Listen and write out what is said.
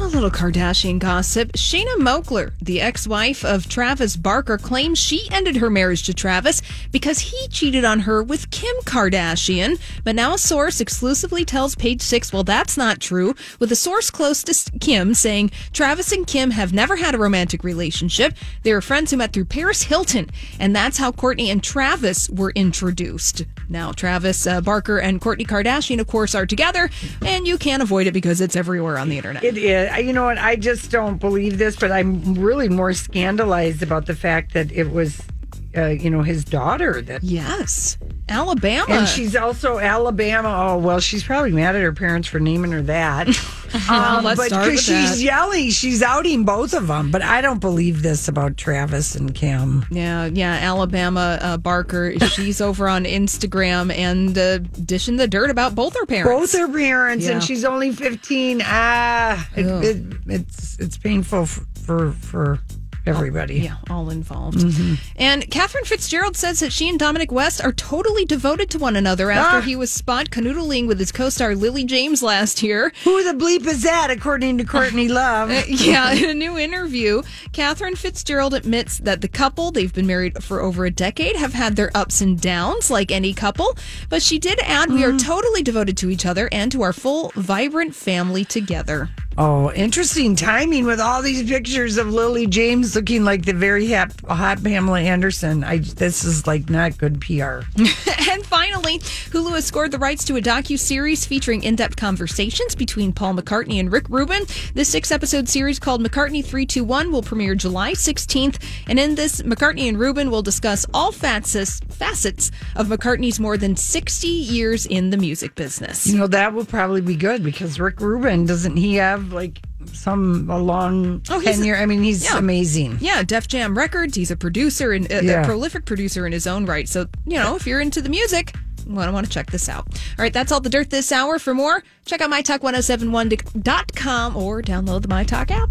A little Kardashian gossip. Shanna Moakler, the ex wife of Travis Barker, claims she ended her marriage to Travis because he cheated on her with Kim Kardashian. But now a source exclusively tells Page Six, well, that's not true, with a source close to Kim saying Travis and Kim have never had a romantic relationship. They were friends who met through Paris Hilton, and that's how Kourtney and Travis were introduced. Now, Travis uh, Barker and Kourtney Kardashian, of course, are together, and you can't avoid it because it's everywhere on the internet. It is. You know what? I just don't believe this, but I'm really more scandalized about the fact that it was, uh, you know, his daughter that. Yes. Alabama. And she's also Alabama. Oh, well, she's probably mad at her parents for naming her that. um, but because she's that. yelling, she's outing both of them. But I don't believe this about Travis and Kim. Yeah, yeah, Alabama uh, Barker. She's over on Instagram and uh, dishing the dirt about both her parents. Both her parents, Yeah. and she's only 15. Ah, it, it, it's it's painful for for, for everybody. Yeah, all involved. Mm-hmm. And Catherine Fitzgerald says that she and Dominic West are totally devoted to one another after Ah. he was spot canoodling with his co-star Lily James last year. Who the bleep is that, according to Courtney uh, Love? yeah, in a new interview, Catherine Fitzgerald admits that the couple, they've been married for over a decade, have had their ups and downs like any couple. But she did add, we are mm-hmm. totally devoted to each other and to our full, vibrant family together. Oh, interesting timing with all these pictures of Lily James looking like the very hot, hot Pamela Anderson. I this is like not good PR. and finally, Hulu has scored the rights to a docu-series featuring in-depth conversations between Paul McCartney and Rick Rubin. This six-episode series called McCartney 321 will premiere July 16th, and in this, McCartney and Rubin will discuss all facets facets of McCartney's more than 60 years in the music business. You know that will probably be good because Rick Rubin doesn't he have like some a long Oh, tenure? I mean, he's yeah. amazing. Yeah, Def Jam Records. He's a producer and uh, a, Yeah. a prolific producer in his own right. So, you know, if you're into the music, you want to want to check this out. All right, that's all the dirt this hour. For more, check out mytalk1071.com or download the MyTalk app.